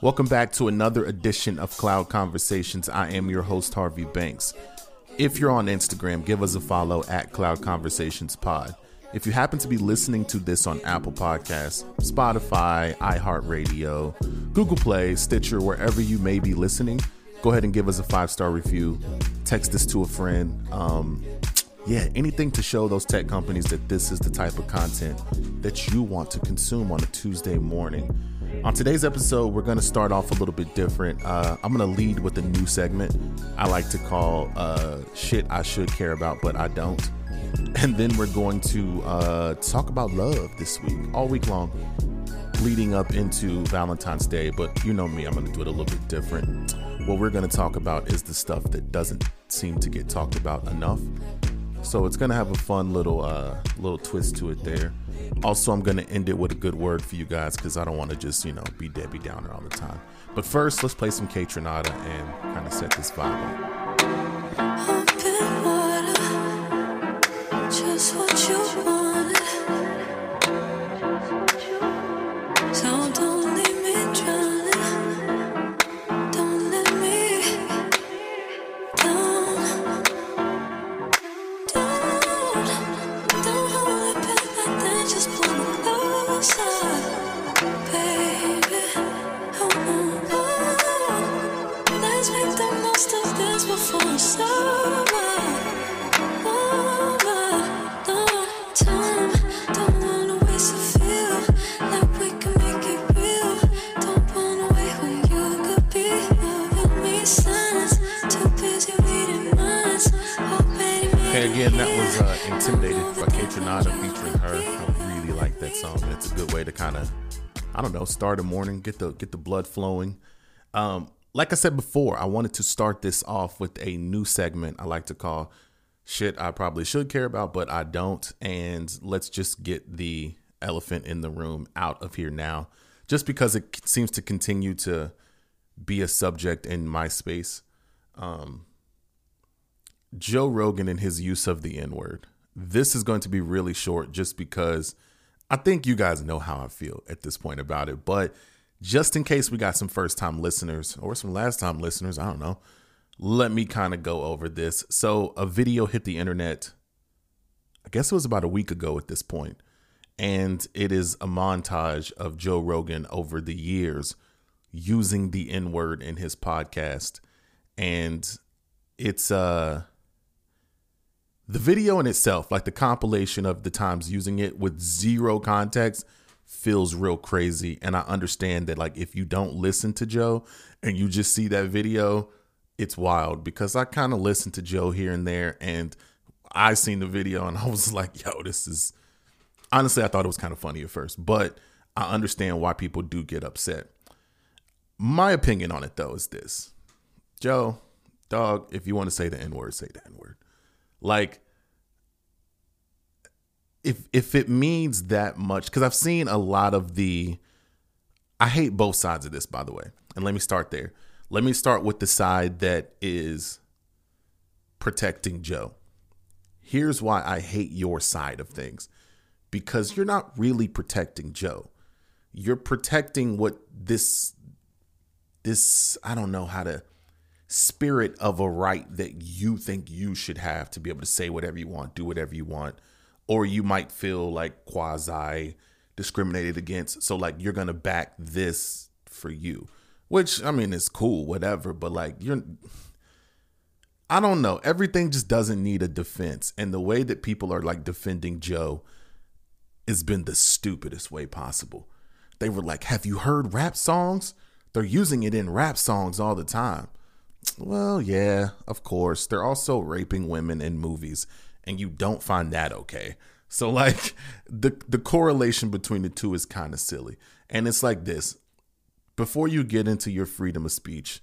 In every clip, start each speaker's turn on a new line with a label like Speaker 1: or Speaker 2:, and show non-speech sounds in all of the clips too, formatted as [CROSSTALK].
Speaker 1: Welcome back to another edition of Cloud Conversations. I am your host, Harvey Banks. If you're on Instagram, give us a follow at Cloud Conversations Pod. If you happen to be listening to this on Apple Podcasts, Spotify, iHeartRadio, Google Play, Stitcher, wherever you may be listening, go ahead and give us a five star review. Text this to a friend. Um, yeah, anything to show those tech companies that this is the type of content that you want to consume on a Tuesday morning. On today's episode, we're going to start off a little bit different. Uh, I'm going to lead with a new segment I like to call uh, Shit I Should Care About, but I Don't. And then we're going to uh, talk about love this week, all week long, leading up into Valentine's Day. But you know me, I'm going to do it a little bit different. What we're going to talk about is the stuff that doesn't seem to get talked about enough. So it's gonna have a fun little uh little twist to it there. Also, I'm gonna end it with a good word for you guys because I don't want to just you know be Debbie Downer all the time. But first, let's play some Kaytranada and kind of set this vibe up. I don't know, start a morning, get the get the blood flowing. Um, like I said before, I wanted to start this off with a new segment I like to call "Shit I Probably Should Care About, but I Don't." And let's just get the elephant in the room out of here now, just because it seems to continue to be a subject in my space. Joe Rogan and his use of the N word. This is going to be really short just because I think you guys know how I feel at this point about it. But just in case we got some first time listeners or some last time listeners, I don't know, let me kind of go over this. So, a video hit the internet, I guess it was about a week ago at this point, and it is a montage of Joe Rogan over the years using the N word in his podcast. And it's uh the video in itself, like the compilation of the times using it with zero context, feels real crazy. And I understand that, like, if you don't listen to Joe and you just see that video, it's wild because I kind of listened to Joe here and there and I seen the video and [LAUGHS] I was like, yo, this is honestly, I thought it was kind of funny at first, but I understand why people do get upset. My opinion on it, though, is this Joe, dog, if you want to say the N word, say the N word. Like, if if it means that much, because I've seen a lot of the. I hate both sides of this, by the way, and let me start there. Let me start with the side that is protecting Joe. Here's why I hate your side of things, because you're not really protecting Joe. You're protecting what this this I don't know how to spirit of a right that you think you should have to be able to say whatever you want, do whatever you want, or you might feel like quasi discriminated against. So like you're gonna back this for you, which I mean is cool, whatever. But like you're, I don't know. Everything just doesn't need a defense, and the way that people are like defending Joe has been the stupidest way possible. They were like, "Have you heard rap songs? They're using it in rap songs all the time." Well, yeah, of course. They're also raping women in movies, and you don't find that okay. So [LAUGHS] like the the correlation between the two is kind of silly. And it's like this. Before you get into your freedom of speech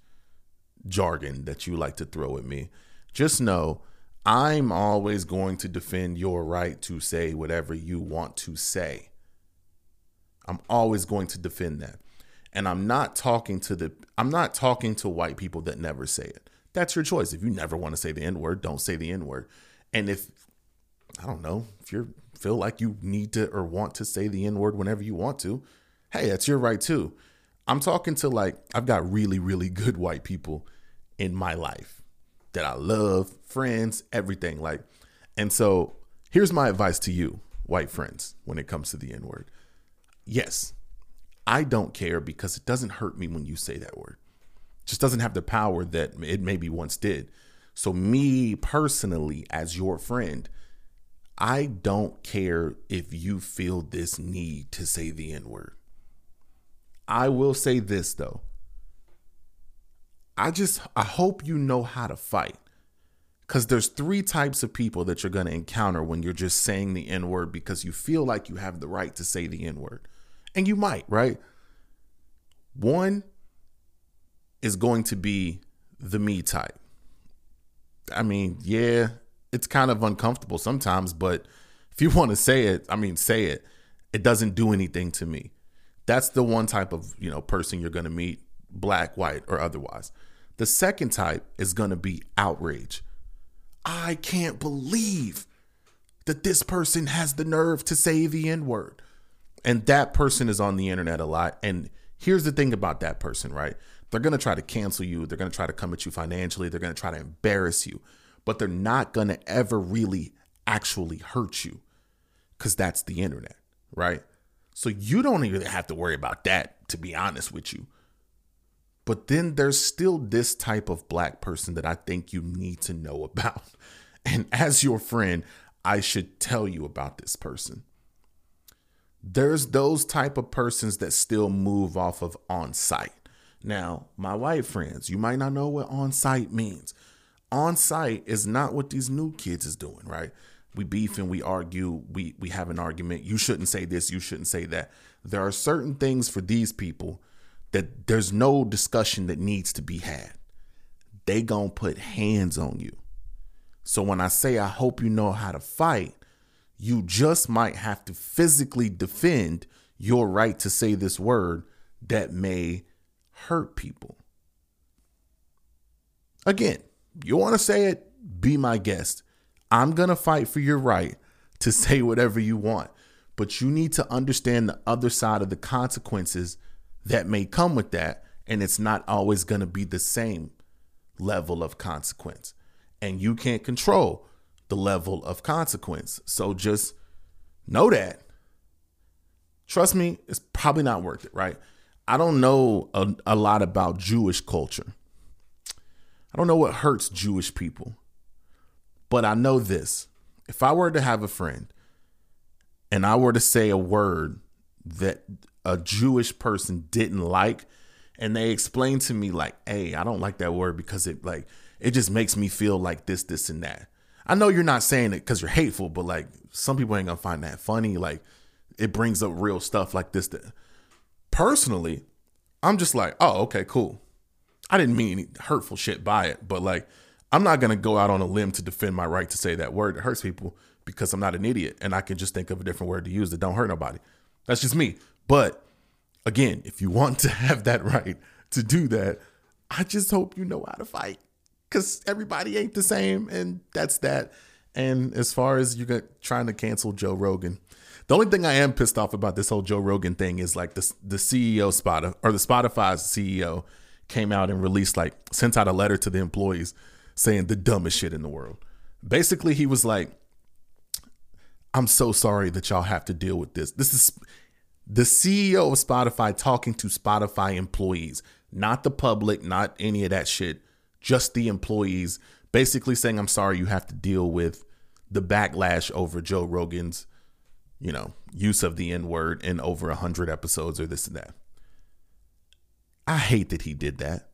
Speaker 1: jargon that you like to throw at me, just know I'm always going to defend your right to say whatever you want to say. I'm always going to defend that. And I'm not talking to the I'm not talking to white people that never say it. That's your choice. If you never want to say the N-word, don't say the N-word. And if I don't know, if you feel like you need to or want to say the N-word whenever you want to, hey, that's your right too. I'm talking to like, I've got really, really good white people in my life that I love, friends, everything. Like, and so here's my advice to you, white friends, when it comes to the N word. Yes, I don't care because it doesn't hurt me when you say that word. It just doesn't have the power that it maybe once did. So, me personally, as your friend, I don't care if you feel this need to say the N word. I will say this though. I just I hope you know how to fight. Cuz there's three types of people that you're going to encounter when you're just saying the N word because you feel like you have the right to say the N word. And you might, right? One is going to be the me type. I mean, yeah, it's kind of uncomfortable sometimes, but if you [LAUGHS] want to say it, I mean, say it. It doesn't do anything to me. That's the one type of, you know, person you're going to meet, black, white, or otherwise. The second type is going to be outrage. I can't believe that this person has the nerve to say the N word. And that person is on the internet a lot. And here's the thing about that person, right? They're going to try to cancel you. They're going to try to come at you financially. They're going to try to embarrass you, but they're not going to ever really actually hurt you because that's the internet, right? So you don't even have to worry about that, to be honest with you. But then there's still this type of black person that I think you need to know [LAUGHS] about. And as your friend, I should tell you about this person. There's those type of persons that still move off of on site. Now, my white friends, you might not know what on site means. On site is not what these new kids is doing, right? We beef and we argue, we we have an argument. You shouldn't say this, you shouldn't say that. There are certain things for these people that there's no discussion that needs to be had. They going to put hands on you. So when I say I hope you know how to fight, you just might have to physically defend your right to say this word that may hurt people. Again, you want to say it, be my guest. I'm going to fight for your right to [LAUGHS] say whatever you want, but you need to understand the other side of the consequences that may come with that. And it's not always going to be the same level of consequence. And you can't control the level of consequence. So just know that. Trust me, it's probably not worth it, right? I don't know a, a lot about Jewish culture. I don't know what hurts Jewish people. But I know this. If I were to have a friend and I were to say a word that a Jewish person didn't like, and they explained to me, like, hey, I don't like that word because it like it just makes me feel like this, this, and that. I know you're not saying it because you're hateful, but like some people ain't gonna find that funny. Like it brings up real stuff like this. That personally, I'm just like, oh, okay, cool. I didn't mean any hurtful shit by it, but like I'm not gonna go out on a limb to defend my right to say that word that hurts people because I'm not an idiot and I can just think of a different word to use that don't hurt nobody. That's just me. But again, if you want to [LAUGHS] have that right to do that, I just hope you know how to fight because everybody ain't the same, and that's that. And as far as you got trying to cancel Joe Rogan, the only thing I am pissed off about this whole Joe Rogan thing is like the the CEO spot or the Spotify's CEO came out and released like sent out a letter to the employees saying the dumbest shit in the world. Basically, he was like, "I'm so sorry that y'all have to deal with this. This is the CEO of Spotify talking to Spotify employees, not the public, not any of that shit, just the employees, basically saying, I'm sorry you have to deal with the backlash over Joe Rogan's, you know, use of the N word in over 100 episodes or this and that. I hate that he did that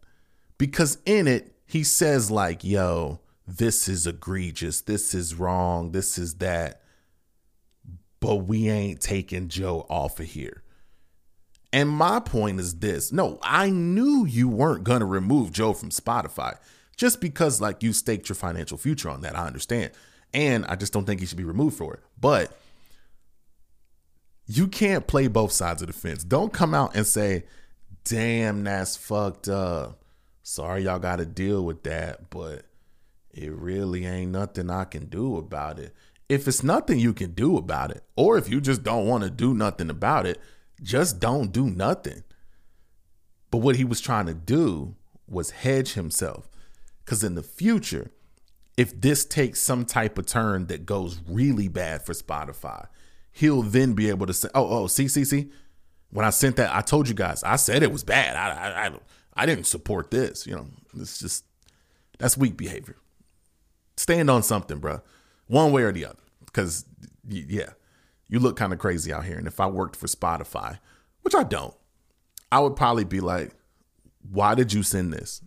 Speaker 1: because in it, he says, like, yo, this is egregious. This is wrong. This is that but we ain't taking Joe off of here. And my point is this no, I knew you weren't going to remove Joe from Spotify just because, like, you staked your financial future on that. I understand. And I just don't think he should be removed for it. But you can't play both sides of the fence. Don't come out and say, damn, that's fucked up. Sorry, y'all got to deal with that, but it really ain't nothing I can do about it if it's nothing you can do about it, or if you just don't want to do nothing about it, just don't do nothing. But what he was trying to do was hedge himself. Because in the future, if this takes some type of turn that goes really bad for Spotify, he'll then be able to say, "Oh, oh, see, see, see." When I sent that, I told you guys, I said it was bad. I, I, I, I didn't support this. You know, it's just that's weak behavior. Stand on something, bro, one way or the other. Because yeah, you look kind of crazy out here. And if I worked for Spotify, which I don't, I would probably be like, "Why did you send this?"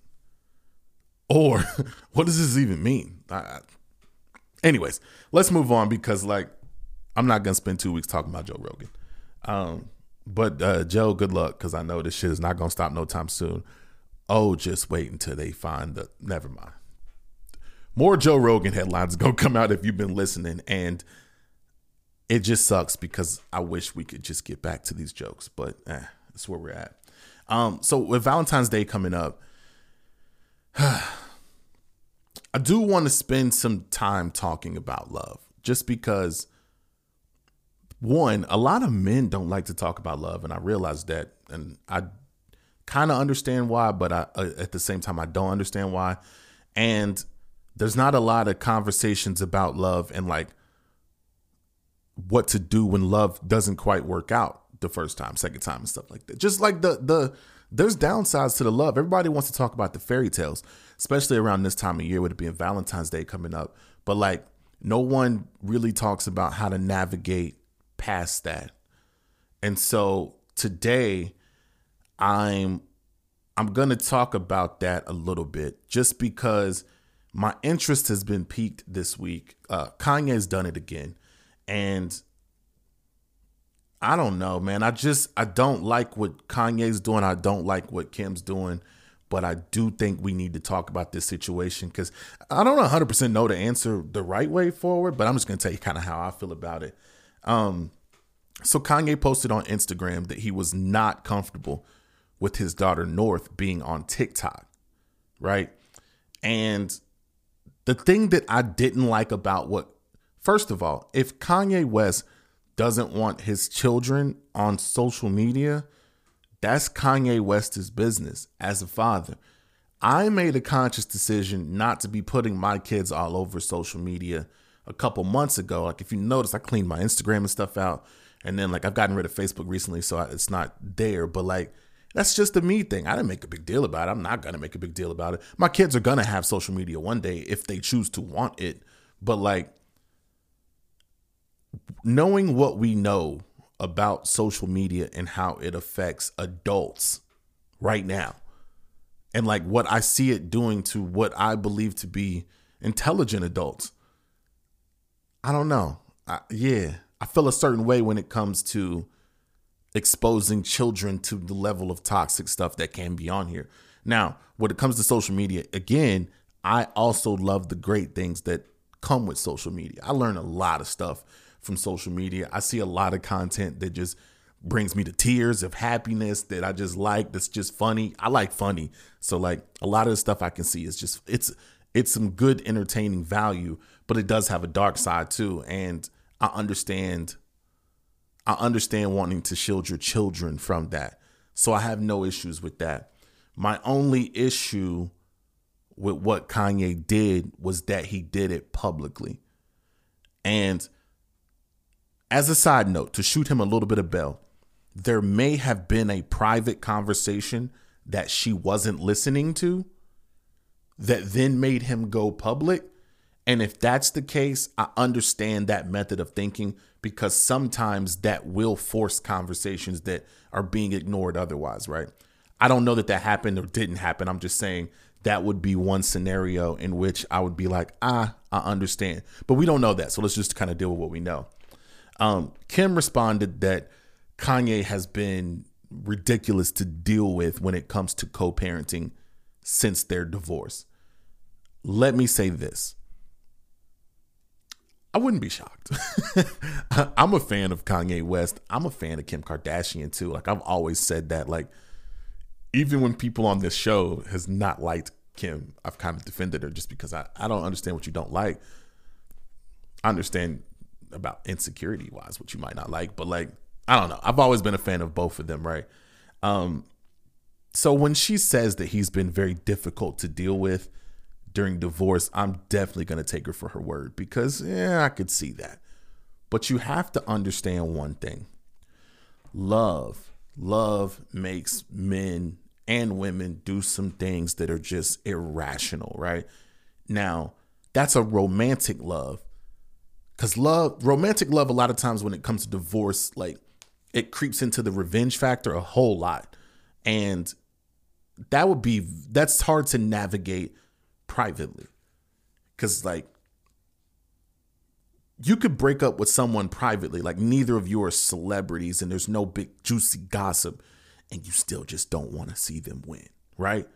Speaker 1: Or [LAUGHS] what does this even mean? I, anyways, let's move on because like I'm not gonna spend two weeks talking about Joe Rogan. Um, but uh, Joe, good luck because I know this shit is not gonna stop no time soon. Oh, just wait until they find the. Never mind. More Joe Rogan headlines gonna come out if you've been listening, and it just sucks because I wish we could just get back to these jokes, but eh, that's where we're at. Um, so with Valentine's Day coming up, [SIGHS] I do want to spend some time talking about love just because one, a lot of men don't like to talk about love and I realize that and I kind of understand why, but I uh, at the same time I don't understand why. And there's not a lot of conversations about love and like what to do when love doesn't quite work out the first time, second time, and stuff like that. Just like the the there's downsides to the love. Everybody wants to talk about the fairy tales, especially around this time of year with it being Valentine's Day coming up. But like no one really talks about how to navigate past that. And so today I'm I'm going to talk about that a little bit just because my interest has been piqued this week. Uh, Kanye's done it again. And I don't know, man. I just I don't like what Kanye's doing. I don't like what Kim's doing. But I do think we need to talk about this situation because I don't 100% know the answer the right way forward, but I'm just going to tell you kind of how I feel about it. Um, so Kanye posted on Instagram that he was not comfortable with his daughter North being on TikTok, right? And the thing that I didn't like about what, first of all, if Kanye West doesn't want his children on social media, that's Kanye West's business as a father. I made a conscious decision not to be putting my kids all over social media a couple months ago. Like, if you notice, I cleaned my Instagram and stuff out. And then, like, I've gotten rid of Facebook recently, so it's not there. But, like, that's just a me thing. I didn't make a big deal about it. I'm not going to make a big deal about it. My kids are going to have social media one day if they choose to want it. But, like, knowing what we know about social media and how it affects adults right now and like what I see it doing to what I believe to be intelligent adults. I don't know. I, yeah, I feel a certain way when it comes to exposing children to the level of toxic stuff that can be on here. Now, when it comes to social media, again, I also love the great things that come with social media. I learn a lot of stuff from social media. I see a lot of content that just brings me to tears of happiness that I just like that's just funny. I like funny. So like a lot of the stuff I can see is just it's it's some good entertaining value, but it does have a dark side too and I understand I understand wanting to shield your children from that. So I have no issues with that. My only issue with what Kanye did was that he did it publicly. And as a side note, to shoot him a little bit of bell, there may have been a private conversation that she wasn't listening to that then made him go public. And if that's the case, I understand that method of thinking because sometimes that will force conversations that are being ignored otherwise, right? I don't know that that happened or didn't happen. I'm just saying that would be one scenario in which I would be like, ah, I understand. But we don't know that. So let's just kind of deal with what we know. Um, Kim responded that Kanye has been ridiculous to deal with when it comes to co parenting since their divorce. Let me say this I wouldn't be shocked. [LAUGHS] I'm a fan of Kanye West. I'm a fan of Kim Kardashian too. Like I've always said that. Like even when people on this show has not liked Kim, I've kind of defended her just because I, I don't understand what you don't like. I understand about insecurity wise which you might not like, but like I don't know. I've always been a fan of both of them, right? Um so when she says that he's been very difficult to deal with during divorce, I'm definitely going to take her for her word because yeah, I could see that. But you have to understand one thing. Love, love makes men and women do some things that are just irrational, right? Now, that's a romantic love. Cuz love, romantic love a lot of times when it comes to divorce, like it creeps into the revenge factor a whole lot. And that would be that's hard to navigate privately. Cuz like you could break up with someone privately, like neither of you are celebrities and there's no big juicy gossip, and you still just don't want to see them win, right?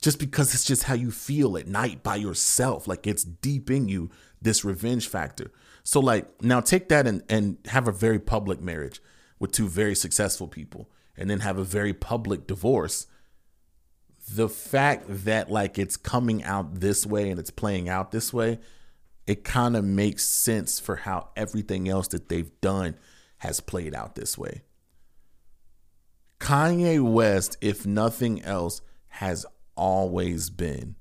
Speaker 1: Just because it's just how you feel at night by yourself, like it's deep in you, this revenge factor. So, like, now take that and, and have a very public marriage with two very successful people, and then have a very public divorce. The fact that, like, it's coming out this way and it's playing out this way it kind of makes sense for how everything else that they've done has played out this way. Kanye West, if nothing else, has always been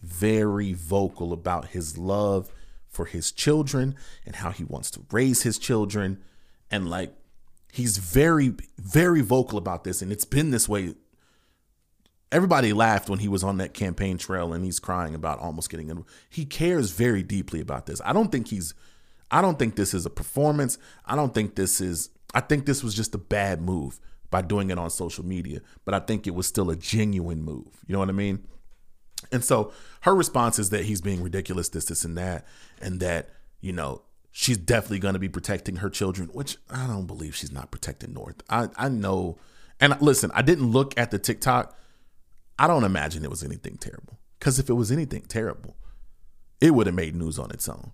Speaker 1: very vocal about his love for his children and how he wants to raise his children. And like, he's very, very vocal about this. And it's been this way everybody laughed when he was on that campaign trail and he's crying about almost getting in. He cares very deeply about this. I don't think he's I don't think this is a performance. I don't think this is I think this was just a bad move by doing it on social media, but I think it was still a genuine move. You know what I mean? And so her response is that he's being ridiculous, this, this, and that, and that, you know, she's definitely going to be protecting her children, which I don't believe she's not protecting North. I, I know. And listen, I didn't look at the TikTok I don't imagine it was anything terrible. Because if it was anything terrible, it would have made news on its own.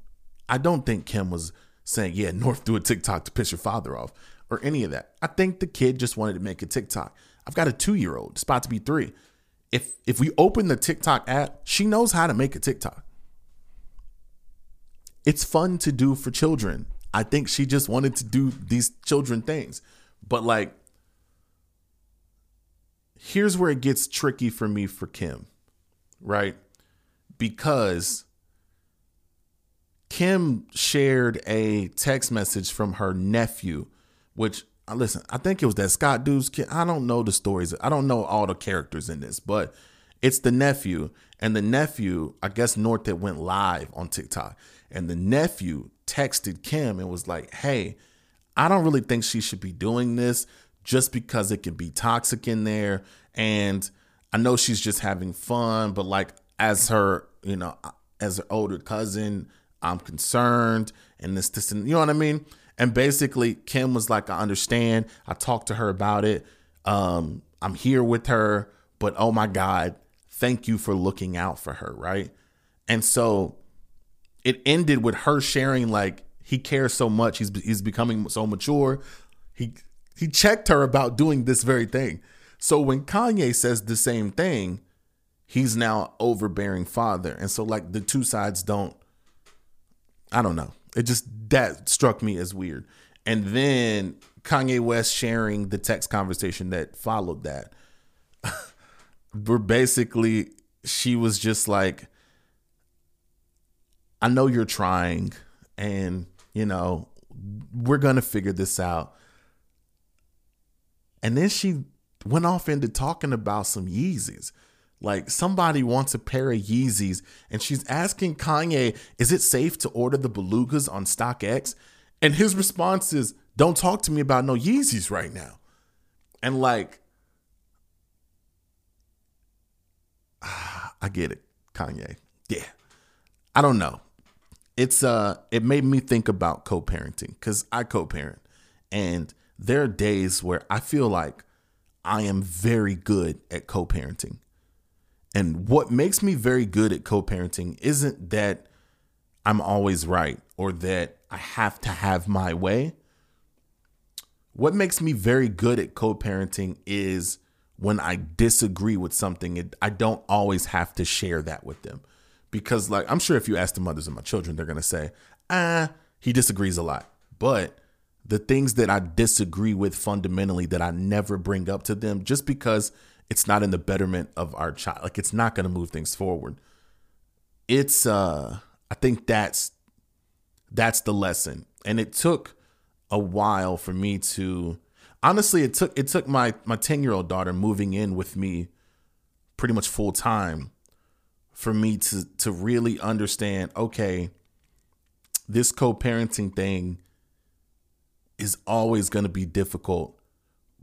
Speaker 1: I don't think Kim was saying, yeah, North do a TikTok to piss your father off or any of that. I think the kid just wanted to make a TikTok. I've got a two year old, about to be three. If if we open the TikTok app, she knows how to make a TikTok. It's fun to do for children. I think she just wanted to do these children things. But like here's where it gets tricky for me for Kim, right? Because Kim shared a text message from her nephew, which uh, listen, I think it was that Scott dude's kid. I don't know the stories. I don't know all the characters in this, but it's the nephew. And the nephew, I guess North that went live on TikTok. And the nephew texted Kim and was like, Hey, I don't really think she should be doing this just because it can be toxic in there. And I know she's just having fun, but like as her, you know, as her older cousin, I'm concerned and this, this, and you know what I mean? And basically, Kim was like, I understand. I talked to her about it. Um, I'm here with her, but oh my God, thank you for looking out for her, right? And so it ended with her sharing like he cares so much. He's he's becoming so mature. He he checked her about doing this very thing. So when Kanye says the same thing, he's now overbearing father. And so like the two sides don't I don't know. It just that struck me as weird. And then Kanye West sharing the text conversation that followed that. [LAUGHS] Where basically she was just like I know you're trying and you know we're going to figure this out and then she went off into talking about some Yeezys. Like somebody wants a pair of Yeezys, and she's asking Kanye, is it safe to order the belugas on StockX? And his response is, don't talk to me about no Yeezys right now. And like, [SIGHS] I get it, Kanye. Yeah. I don't know. It's uh it made me think about co-parenting cuz I co-parent and there are days where I feel like I am very good at co parenting. And what makes me very good at co parenting isn't that I'm always right or that I have to have my way. What makes me very good at co parenting is when I disagree with something, I don't always have to share that with them. Because, like, I'm sure if you ask the mothers of my children, they're going to say, ah, he disagrees a lot. But the things that I disagree with fundamentally that I never bring up to them just because it's not in the betterment of our child. Like it's not going to move things forward. It's uh I think that's that's the lesson. And it took a while for me to honestly it took it took my my 10-year-old daughter moving in with me pretty much full time for me to to really understand okay this co-parenting thing is always going to be difficult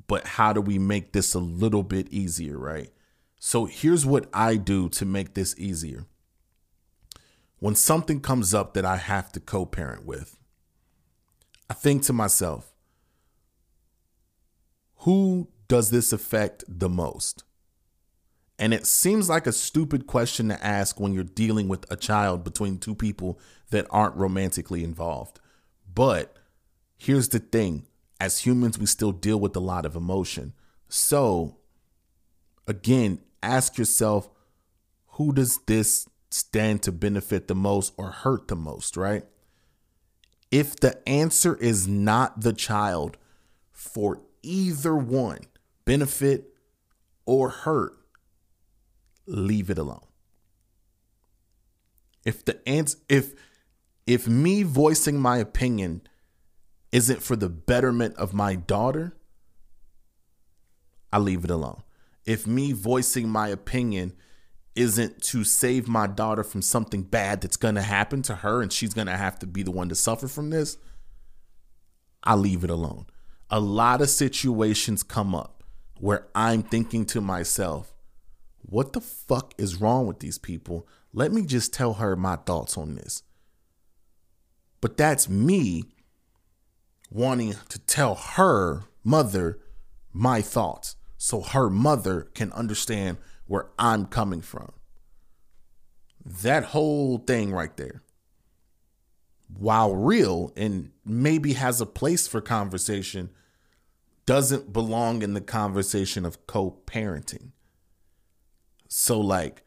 Speaker 1: but how do we make this a little bit easier right? So here's what i do to make this easier. When something comes up that i have to co-parent with i think to myself who does this affect the most? And it seems like a stupid question to ask when you're dealing with a child between two people that aren't romantically involved. But here's the thing as humans, we still deal with a lot of emotion. So, again, ask yourself who does this stand to benefit the most or hurt the most, right? If the answer is not the child for either one, benefit or hurt, leave it alone. If the answer if if me voicing my opinion isn't for the betterment of my daughter, I leave it alone. If me voicing my opinion isn't to save my daughter from something bad that's going to happen to her and she's going to have to be the one to suffer from this, I leave it alone. A lot of situations come up where I'm thinking to myself, what the fuck is wrong with these people? Let me just tell her my thoughts on this. But that's me wanting to tell her mother my thoughts so her mother can understand where I'm coming from. That whole thing right there, while real and maybe has a place for conversation, doesn't belong in the conversation of co parenting. So, like,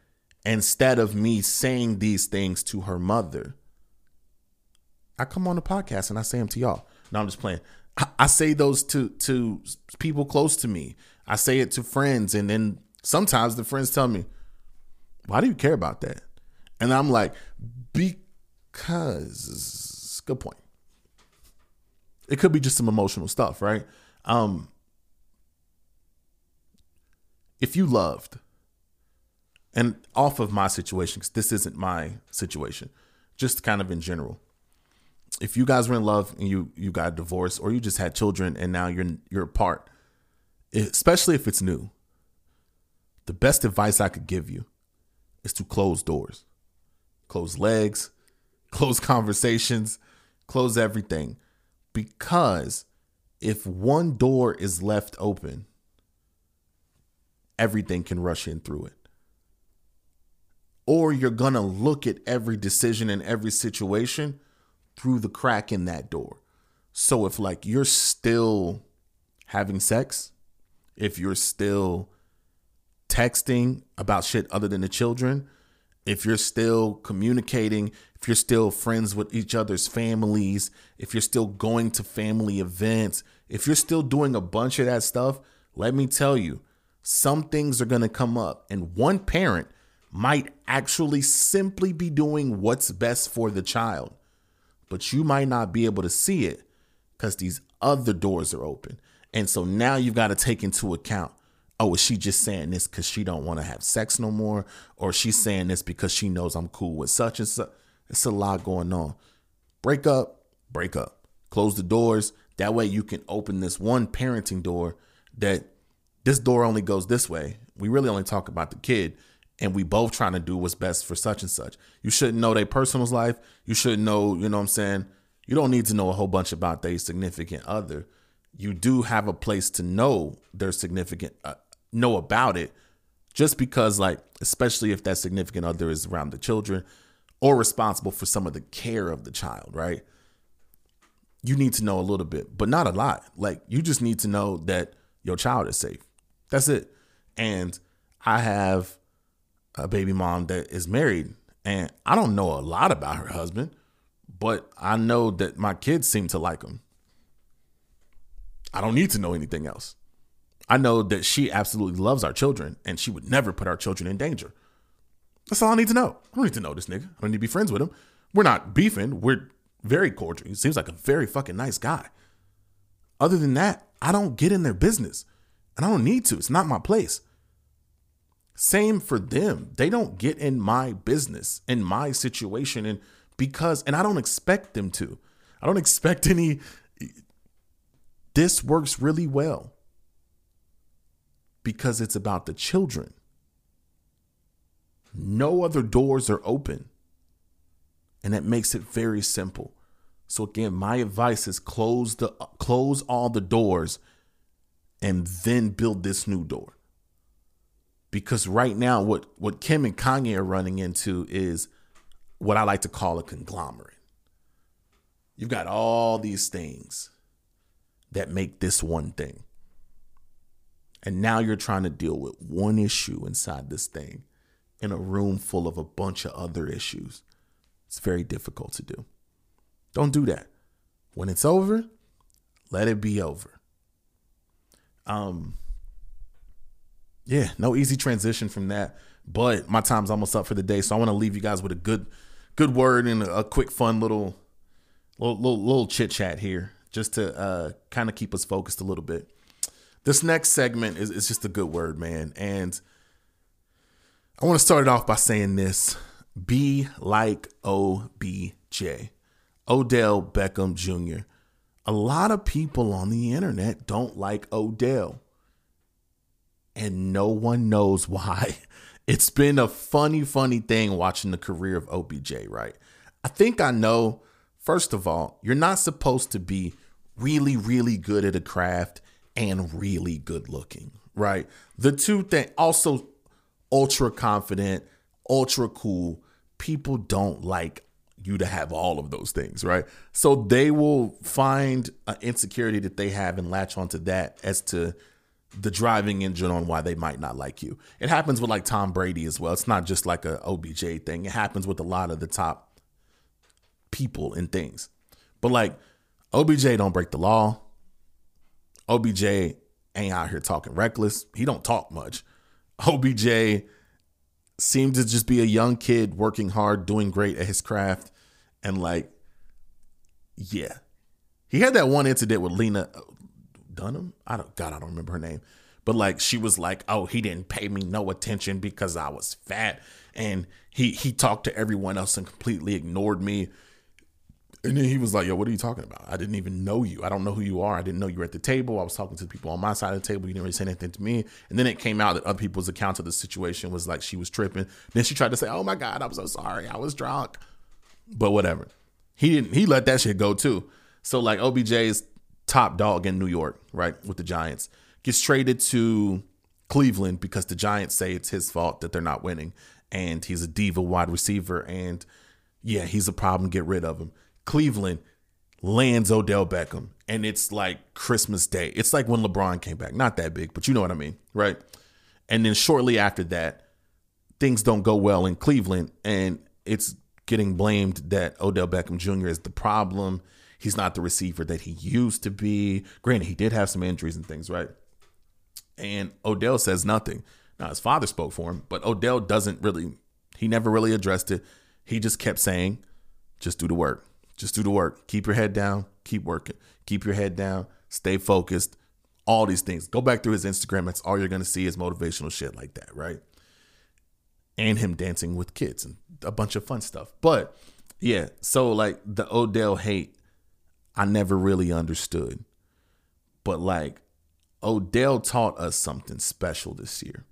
Speaker 1: instead of me saying these things to her mother, I come on the podcast and I say them to y'all. No, I'm just playing. I, I say those to to people close to me. I say it to friends, and then sometimes the friends tell me, "Why do you care about that?" And I'm like, "Because." Good point. It could be just some emotional stuff, right? Um, if you loved and off of my situation, because this isn't my situation, just kind of in general. If you guys were in love and you you got divorced, or you just had children and now you're you're apart, especially if it's new, the best advice I could give you is to close doors, close legs, [LAUGHS] close conversations, close everything, because if one door is left open, everything can rush in through it. Or you're going to look at every decision and every situation through the crack in that door. So if like you're still having sex, if you're still texting about shit other than the children, if you're still communicating, if you're still friends with each other's families, if you're still going to family events, if you're still doing a bunch of that stuff, let me tell you, some things are going to come up. And one parent might actually simply be doing what's best for the child, but you might not be able to see it because these other doors are open. And so now you've got to take into account oh, is she just saying this because she don't want to have sex no more? Or she's mm-hmm. saying this because she knows I'm cool with such and such. It's a lot going on. Break up, break up. Close the doors. That way you can open this one parenting door that this door only goes this way. We really only talk about the kid and we both trying to do what's best for such and such. You shouldn't know their personal life. You shouldn't know, you know what I'm saying? You don't need to know a whole bunch about their significant other. You do have a place to know their significant uh, know about it just because like especially if that significant other is around the children or responsible for some of the care of the child, right? You need to know a little bit, but not a lot. Like you just need to know that your child is safe. That's it. And I have a baby mom that is married, and I don't know a lot about her husband, but I know that my kids seem to like him. I don't need to know anything else. I know that she absolutely loves our children and she would never put our children in danger. That's all I need to know. I don't need to know this nigga. I don't need to be friends with him. We're not beefing. We're very cordial. He seems like a very fucking nice guy. Other than that, I don't get in their business. And I don't need to. It's not my place. Same for them. They don't get in my business, in my situation, and because, and I don't expect them to. I don't [LAUGHS] expect any. This works really well because it's about the children. No other doors are open. And that makes it very simple. So again, my advice is close the close all the doors and then build this new door. Because right now what what Kim and Kanye are running into is what I like to call a conglomerate. You've got all these things that make this one thing. And now you're trying to deal with one issue inside this thing in a room full of a bunch of other issues. It's very difficult to do. Don't do that. When it's over, let it be over. Um yeah, no easy transition from that, but my time's almost up for the day, so I want to leave you guys with a good good word and a, quick fun little little little, little chit chat here just to uh kind of keep us focused a little bit. This next segment is, is just a good word, man. And I want to start it off by saying this be like OBJ, Odell Beckham Jr. A lot of people on the internet don't like Odell, and no one knows [LAUGHS] why. It's been a funny, funny thing watching the career of OBJ, right? I think I know, first of all, you're not supposed to be really, really good at a craft and really good looking, right? The two things, also ultra confident, ultra cool. People don't like you to have all of those things, right? So they will find an insecurity that they have and latch onto that as to the driving engine on why they might not like you. It happens with like Tom Brady as well. It's not just like a OBJ thing. It happens with a lot of the top people and things. But like OBJ don't break the law. OBJ ain't out here talking reckless. He don't talk much. OBJ seemed to just be a young kid working hard, doing great at his craft, and like, yeah, he had that one incident with Lena Dunham. I don't, God, I don't remember her name, but like she was like, oh, he didn't pay me no attention because I was fat, and he he talked to everyone else and completely ignored me. And then he was like, Yo, what are you talking about? I didn't even know you. I don't know who you are. I didn't know you were at the table. I was talking to the people on my side of the table. You didn't really say anything to me. And then it came out that other people's accounts of the situation was like she was tripping. Then she tried to say, Oh my God, I'm so sorry. I was drunk. But whatever. He didn't he let that shit go too. So like OBJ's top dog in New York, right, with the Giants, gets traded to Cleveland because the Giants say it's his fault that they're not winning. And he's a diva wide receiver. And yeah, he's a problem. Get rid of him. Cleveland lands Odell Beckham, and it's like Christmas Day. It's like when LeBron came back. Not that big, but you know what I mean, right? And then shortly after that, things don't go well in Cleveland, and it's getting blamed that Odell Beckham Jr. is the problem. He's not the receiver that he used to be. Granted, he did have some injuries and things, right? And Odell says nothing. Now, his father spoke for him, but Odell doesn't really, he never really addressed it. He just kept saying, just do the work. Just do the work. Keep your head down. Keep working. Keep your head down. Stay focused. All these things. Go back through his Instagram. That's all you're going to see is motivational shit like that, right? And him dancing with kids and a bunch of fun stuff. But yeah, so like the Odell hate, I never really understood. But like Odell taught us something special this year.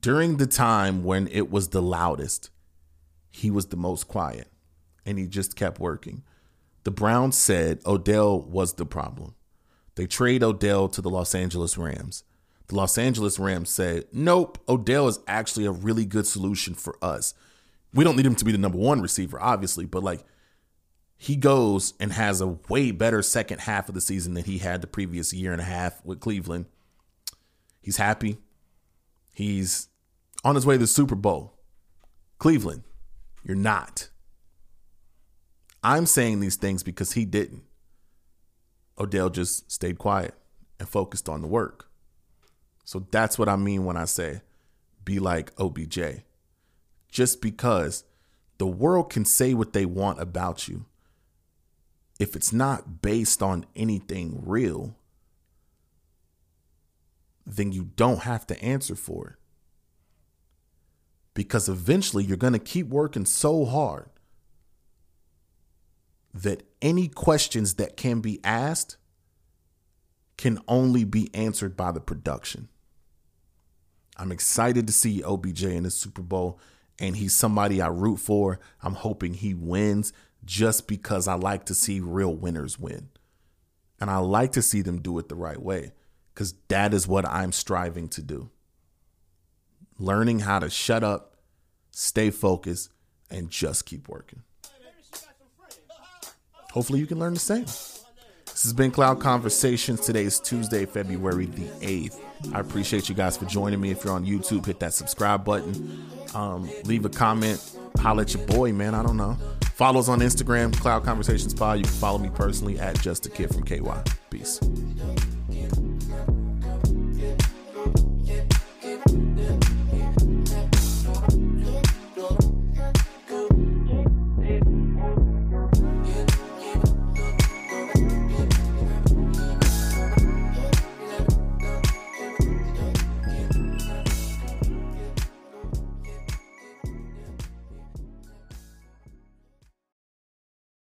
Speaker 1: During the time when it was the loudest, he was the most quiet and he just kept working. The Browns said Odell was the problem. They trade Odell to the Los Angeles Rams. The Los Angeles Rams said, Nope, Odell is actually a really good solution for us. We don't need him to be the number one receiver, obviously, but like he goes and has a way better second half of the season than he had the previous year and a half with Cleveland. He's happy. He's on his way to the Super Bowl. Cleveland, you're not. I'm saying these things because he didn't. Odell just stayed quiet and focused on the work. So that's what I mean when I say be like OBJ. Just because the world can say what they want about you, if it's not based on anything real, then you don't have to answer for it. Because eventually you're going to keep working so hard that any questions that can be asked can only be answered by the production. I'm excited to see OBJ in the Super Bowl, and he's somebody I root for. I'm hoping he wins just because I like to see real winners win. And I like to see them do it the right way because that is what I'm striving to do. Learning how to shut up, stay focused, and just keep working. Hopefully, you can learn the same. This has been Cloud Conversations. Today is Tuesday, February the 8th. I appreciate you guys for joining me. If you're on YouTube, hit that subscribe button. Um, leave a comment. Holla at your boy, man. I don't know. Follow us on Instagram, Cloud Conversations Pod. You can follow me personally at Just a Kid from KY. Peace.